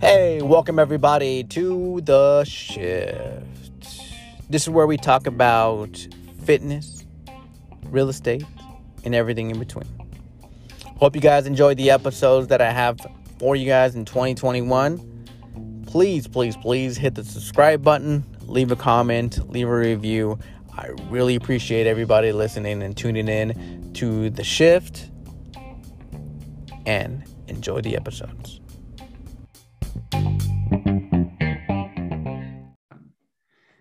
Hey, welcome everybody to the shift. This is where we talk about fitness, real estate, and everything in between. Hope you guys enjoyed the episodes that I have for you guys in 2021. Please, please, please hit the subscribe button, leave a comment, leave a review. I really appreciate everybody listening and tuning in to the shift and enjoy the episodes.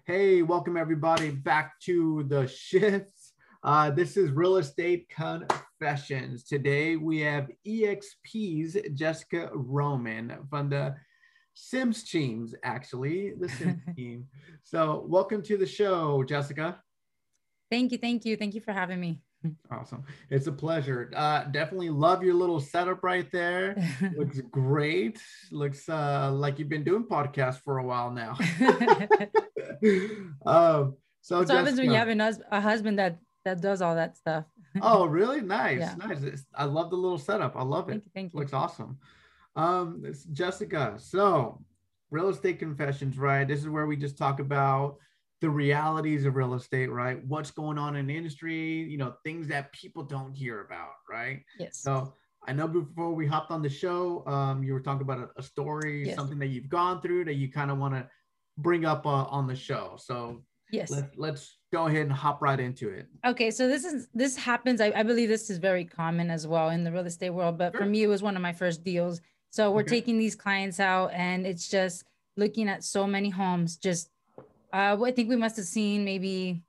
Hey, welcome everybody back to the shifts. Uh, this is Real Estate Confessions. Today we have EXP's Jessica Roman from the Sims teams, actually, the Sims team. So, welcome to the show, Jessica. Thank you, thank you, thank you for having me. Awesome. It's a pleasure. Uh, definitely love your little setup right there. Looks great. Looks uh, like you've been doing podcasts for a while now. um, so what happens when you have a husband that that does all that stuff. oh, really? Nice, yeah. nice. It's, I love the little setup. I love it. Thank you. Thank you. Looks awesome. Um, Jessica. So, real estate confessions, right? This is where we just talk about the realities of real estate, right? What's going on in the industry, you know, things that people don't hear about, right? Yes. So I know before we hopped on the show, um, you were talking about a, a story, yes. something that you've gone through that you kind of want to bring up uh, on the show. So yes, let, let's go ahead and hop right into it. Okay, so this is this happens. I, I believe this is very common as well in the real estate world, but sure. for me, it was one of my first deals. So we're okay. taking these clients out, and it's just looking at so many homes, just uh, I think we must have seen maybe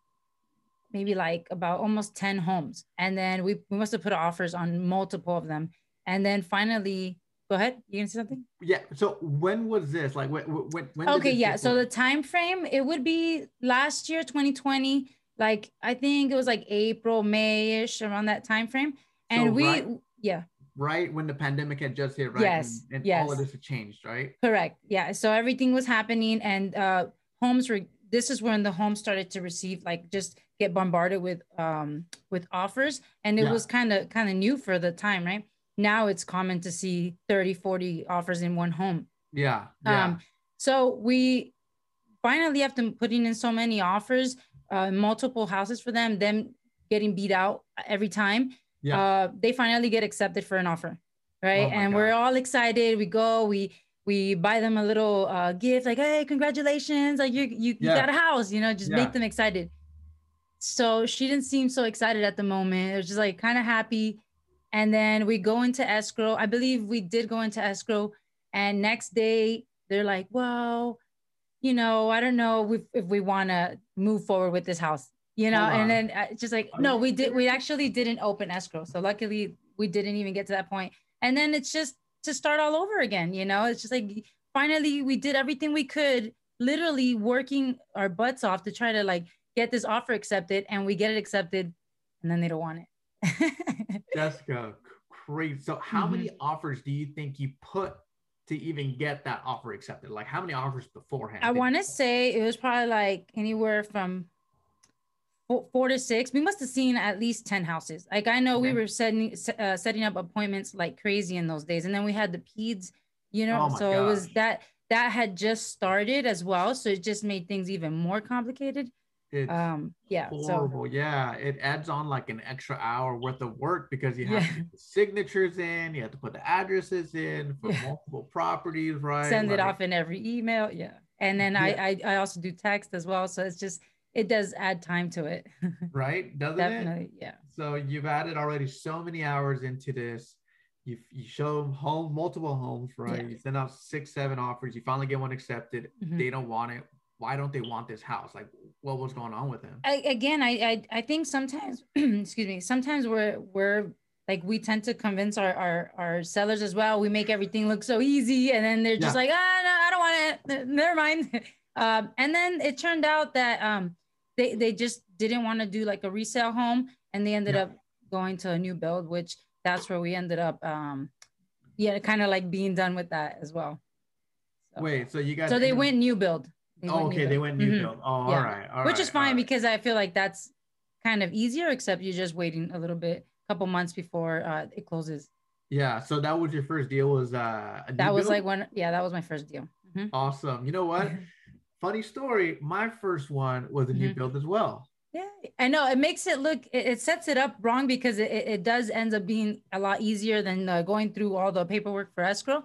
maybe like about almost 10 homes. And then we, we must have put offers on multiple of them. And then finally go ahead. You gonna say something? Yeah. So when was this? Like when, when, when okay yeah. so the time frame it would be last year 2020 like i think it was like april may-ish around that time frame. And so we right, yeah. right when the pandemic had just hit right? Yes and, and yes. all of this had changed right? Correct. Yeah. So everything was happening and uh homes were this is when the home started to receive like just get bombarded with um with offers and it yeah. was kind of kind of new for the time right now it's common to see 30 40 offers in one home yeah, yeah. um so we finally after putting in so many offers uh multiple houses for them them getting beat out every time yeah. uh they finally get accepted for an offer right oh and God. we're all excited we go we we buy them a little uh, gift like hey congratulations like you you, yeah. you got a house you know just yeah. make them excited. So she didn't seem so excited at the moment. It was just like kind of happy. And then we go into escrow. I believe we did go into escrow and next day they're like well you know i don't know if, if we want to move forward with this house you know? And then uh, just like no we did we actually didn't open escrow. So luckily we didn't even get to that point. And then it's just to start all over again. You know, it's just like finally we did everything we could, literally working our butts off to try to like get this offer accepted, and we get it accepted, and then they don't want it. Jessica, great. So, how mm-hmm. many offers do you think you put to even get that offer accepted? Like, how many offers beforehand? I want to say it was probably like anywhere from four, to six. We must have seen at least 10 houses. Like I know okay. we were setting uh, setting up appointments like crazy in those days. And then we had the PEADs, you know, oh so gosh. it was that that had just started as well. So it just made things even more complicated. It's um yeah horrible. So. Yeah, it adds on like an extra hour worth of work because you have yeah. to put the signatures in, you have to put the addresses in for yeah. multiple properties, right? Send like, it off in every email. Yeah. And then yeah. I, I I also do text as well. So it's just it does add time to it. right? Doesn't Definitely, it? yeah. So you've added already so many hours into this. You, you show home multiple homes, right? Yeah. You send out six, seven offers. You finally get one accepted. Mm-hmm. They don't want it. Why don't they want this house? Like, what was going on with them? I, again, I, I I think sometimes, excuse me, sometimes we're we're like we tend to convince our, our our sellers as well. We make everything look so easy, and then they're just yeah. like, ah, no, I don't want it. Never mind. Um, and then it turned out that um, they they just didn't want to do like a resale home and they ended yeah. up going to a new build which that's where we ended up um yeah kind of like being done with that as well so, wait so you guys so they went new build they oh, okay build. they went new mm-hmm. build oh yeah. all right all which right, is fine because i feel like that's kind of easier except you're just waiting a little bit a couple months before uh, it closes Yeah. So that was your first deal. Was uh that was build? like one? Yeah, that was my first deal. Mm-hmm. Awesome. You know what? Funny story. My first one was a new mm-hmm. build as well. Yeah, I know. It makes it look, it, it sets it up wrong because it, it does ends up being a lot easier than uh, going through all the paperwork for escrow.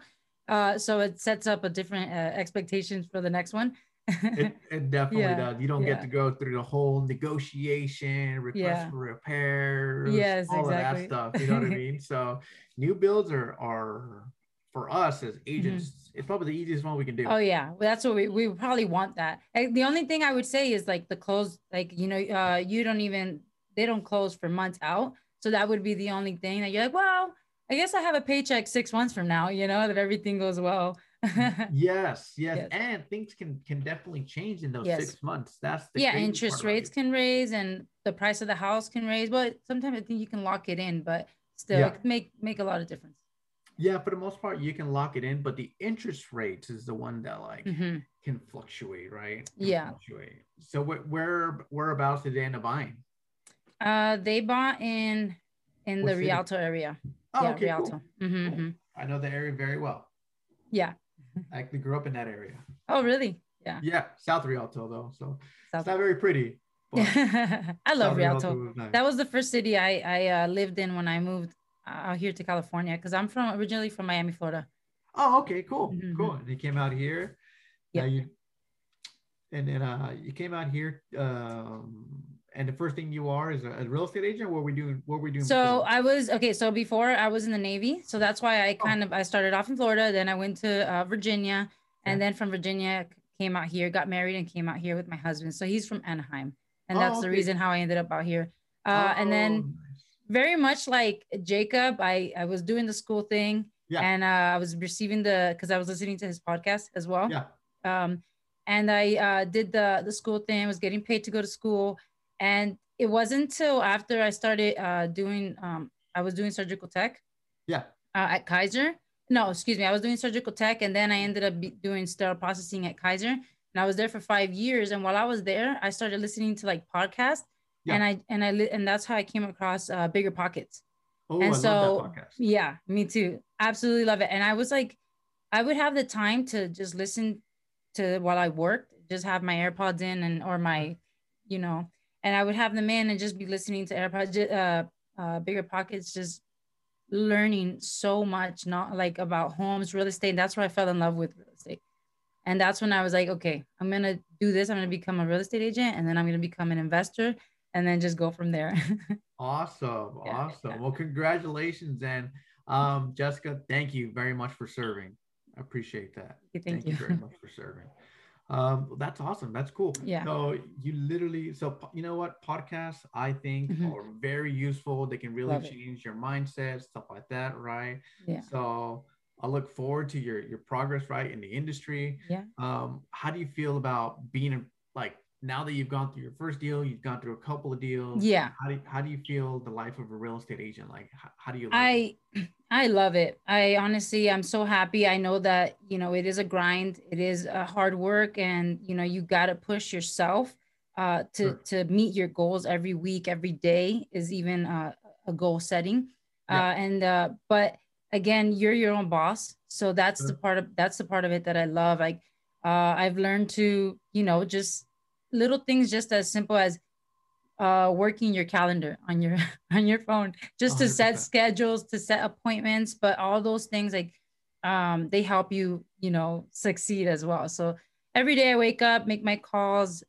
Uh, so it sets up a different uh, expectations for the next one. it, it, definitely yeah. does. You don't yeah. get to go through the whole negotiation, request yeah. for repairs, yes, all exactly. of that stuff. You know what I mean? So new builds are are for us as agents, mm-hmm. it's probably the easiest one we can do. Oh yeah, well, that's what we we probably want that. The only thing I would say is like the close, like you know, uh, you don't even they don't close for months out, so that would be the only thing that you're like, well, I guess I have a paycheck six months from now, you know, that everything goes well. yes, yes, yes, and things can can definitely change in those yes. six months. That's the yeah, interest rates can raise and the price of the house can raise, but sometimes I think you can lock it in, but still, yeah. make make a lot of difference. Yeah, for the most part, you can lock it in, but the interest rates is the one that like mm-hmm. can fluctuate, right? Can yeah. Fluctuate. So wh- where whereabouts did they end up buying? Uh, they bought in in what the city? Rialto area. Oh, yeah, okay, Rialto. Cool. Mm-hmm, cool. Mm-hmm. I know the area very well. Yeah. I actually grew up in that area. Oh, really? Yeah. Yeah, South Rialto though, so South it's not very pretty. I love South Rialto. Rialto was nice. That was the first city I I uh, lived in when I moved out here to California because I'm from originally from Miami, Florida. Oh, okay, cool, mm-hmm. cool. And you came out here. Yeah. You, and then uh, you came out here. Um, and the first thing you are is a, real estate agent. What were we doing? What were we doing? So before? I was okay. So before I was in the Navy, so that's why I oh. kind oh. of I started off in Florida. Then I went to uh, Virginia, and then from Virginia came out here, got married, and came out here with my husband. So he's from Anaheim, and oh, that's okay. the reason how I ended up out here. Uh, oh, and then very much like Jacob, I, I was doing the school thing yeah. and uh, I was receiving the, because I was listening to his podcast as well. Yeah. Um, and I uh, did the, the school thing, I was getting paid to go to school. And it wasn't until after I started uh, doing, um, I was doing surgical tech. Yeah. Uh, at Kaiser. No, excuse me. I was doing surgical tech and then I ended up doing sterile processing at Kaiser. And I was there for five years. And while I was there, I started listening to like podcasts yeah. and I and I and that's how I came across uh, BiggerPockets. Oh, and I so yeah, me too. Absolutely love it. And I was like, I would have the time to just listen to while I worked, just have my AirPods in and or my, you know, and I would have them in and just be listening to AirPods, uh, uh, BiggerPockets, just learning so much, not like about homes, real estate. That's where I fell in love with real estate. And that's when I was like, okay, I'm gonna do this. I'm gonna become a real estate agent, and then I'm gonna become an investor, and then just go from there. awesome. Yeah, awesome. Yeah. Well, congratulations. And um, Jessica, thank you very much for serving. I appreciate that. Thank, thank you. you very much for serving. Um, that's awesome. That's cool. Yeah. So you literally, so you know what, podcasts I think mm-hmm. are very useful. They can really Love change it. your mindset, stuff like that, right? Yeah. So I look forward to your your progress, right, in the industry. Yeah. Um, how do you feel about being like now that you've gone through your first deal, you've gone through a couple of deals. Yeah. How do you, how do you feel the life of a real estate agent? Like, how, how do you? Like I it? I love it. I honestly, I'm so happy. I know that you know it is a grind. It is a hard work, and you know you got to push yourself uh, to sure. to meet your goals every week, every day is even uh, a goal setting. Yeah. Uh, and uh, but again, you're your own boss, so that's sure. the part of that's the part of it that I love. Like uh, I've learned to you know just little things just as simple as uh, working your calendar on your on your phone just to 100%. set schedules to set appointments but all those things like um, they help you you know succeed as well. So every day i wake up make my calls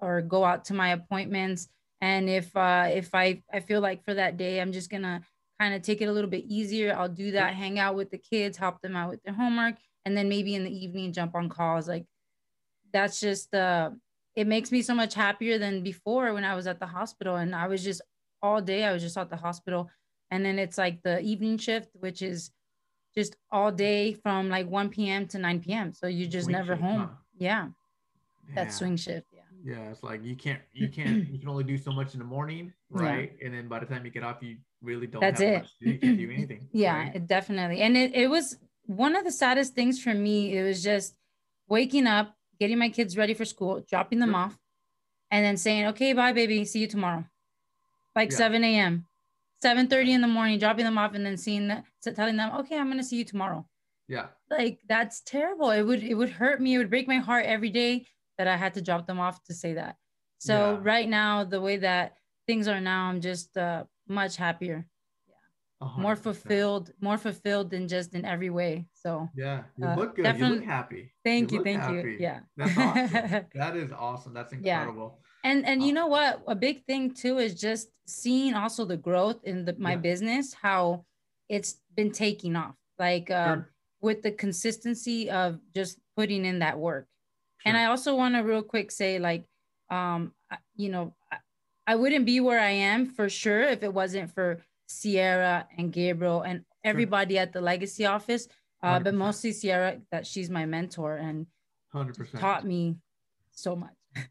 or go out to my appointments. And if uh, if i i feel like for that day i'm just gonna kind of take it a little bit easier i'll do that hang out with the kids help them out with their homework and then maybe in the evening jump on calls. Like that's just uh it makes me so much happier than before when I was at the hospital and I was just all day I was just at the hospital and then it's like the evening shift which is just all day from like 1 p.m. to 9 p.m. So you're just swing never shift, home. Huh? Yeah. yeah. That swing shift. Yeah. Yeah. It's like you can't, you can't, you can only do so much in the morning. Right. Yeah. And then by the time you get off, you really don't That's it. you can't do anything. yeah, right? it definitely. And it, it was one of the saddest things for me. It was just waking up, getting my kids ready for school, dropping them off, and then saying, okay, bye, baby. See you tomorrow. Like yeah. 7 a.m., 7:30 in the morning, dropping them off, and then seeing that, telling them, okay, I'm gonna see you tomorrow. Yeah. Like that's terrible. It would it would hurt me. It would break my heart every day that I had to drop them off to say that. So yeah. right now, the way that things are now, I'm just uh, much happier. Yeah. 100%. More fulfilled, more fulfilled than just in every way. So yeah, you uh, look good. You look happy. Thank you, you thank happy. you. Yeah. That's awesome. that is awesome. That's incredible. Yeah. And and uh, you know what? A big thing too is just seeing also the growth in the, my yeah. business, how it's been taking off. Like um, sure. with the consistency of just putting in that work. Sure. And I also want to real quick say like um, you know, I wouldn't be where I am for sure if it wasn't for Sierra and Gabriel and everybody at the legacy office. Uh, but mostly Sierra, that she's my mentor and 100% taught me so much.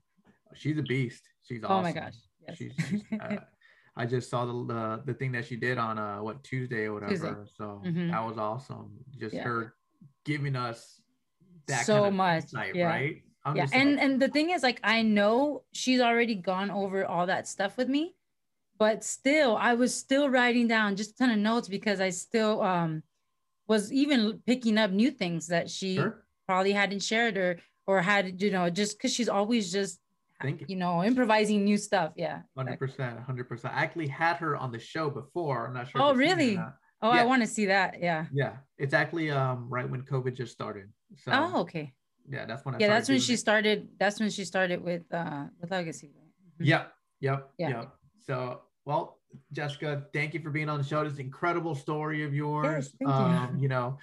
She's a beast. She's awesome. Oh my gosh. Yes. She's, she's uh, I just saw the, the, the thing that she did on uh what Tuesday or whatever. Tuesday. So mm-hmm. that was awesome. Just yeah. her giving us that so kind of much, insight, yeah. right? I'm yeah, and like, and the thing is, like, I know she's already gone over all that stuff with me, but still, I was still writing down just a ton of notes because I still um was even picking up new things that she sure. probably hadn't shared or or had you know just because she's always just Thank you. you know improvising new stuff. Yeah, hundred percent, hundred percent. I actually had her on the show before. I'm not sure. Oh, really? Oh, yeah. I want to see that. Yeah. Yeah, it's actually um right when COVID just started. So. Oh, okay yeah, that's when I yeah, that's when she it. started. That's when she started with uh with Legacy. Mm-hmm. Yep, yep, yeah. yep. So, well, Jessica, thank you for being on the show. This incredible story of yours. Yes, um, you. you know,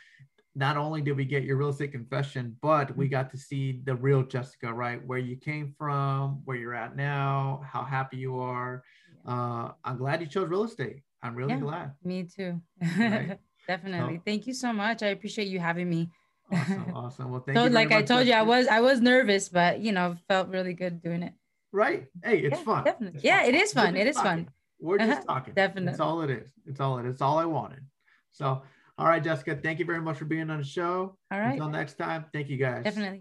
not only did we get your real estate confession, but we got to see the real Jessica, right? Where you came from, where you're at now, how happy you are. Uh, I'm glad you chose real estate. I'm really yeah, glad. Me too. Right? Definitely. So, Thank you so much. I appreciate you having me. Awesome, awesome. Well, thank so, you. like I told you, I was I was nervous, but you know, felt really good doing it. Right. Hey, it's yeah, fun. Definitely. It's yeah, fun. it is fun. It is fun. We're just uh-huh. talking. Definitely. It's all it is. It's all it is. It's all I wanted. So, all right, Jessica, thank you very much for being on the show. All right. Until next time, thank you guys. Definitely.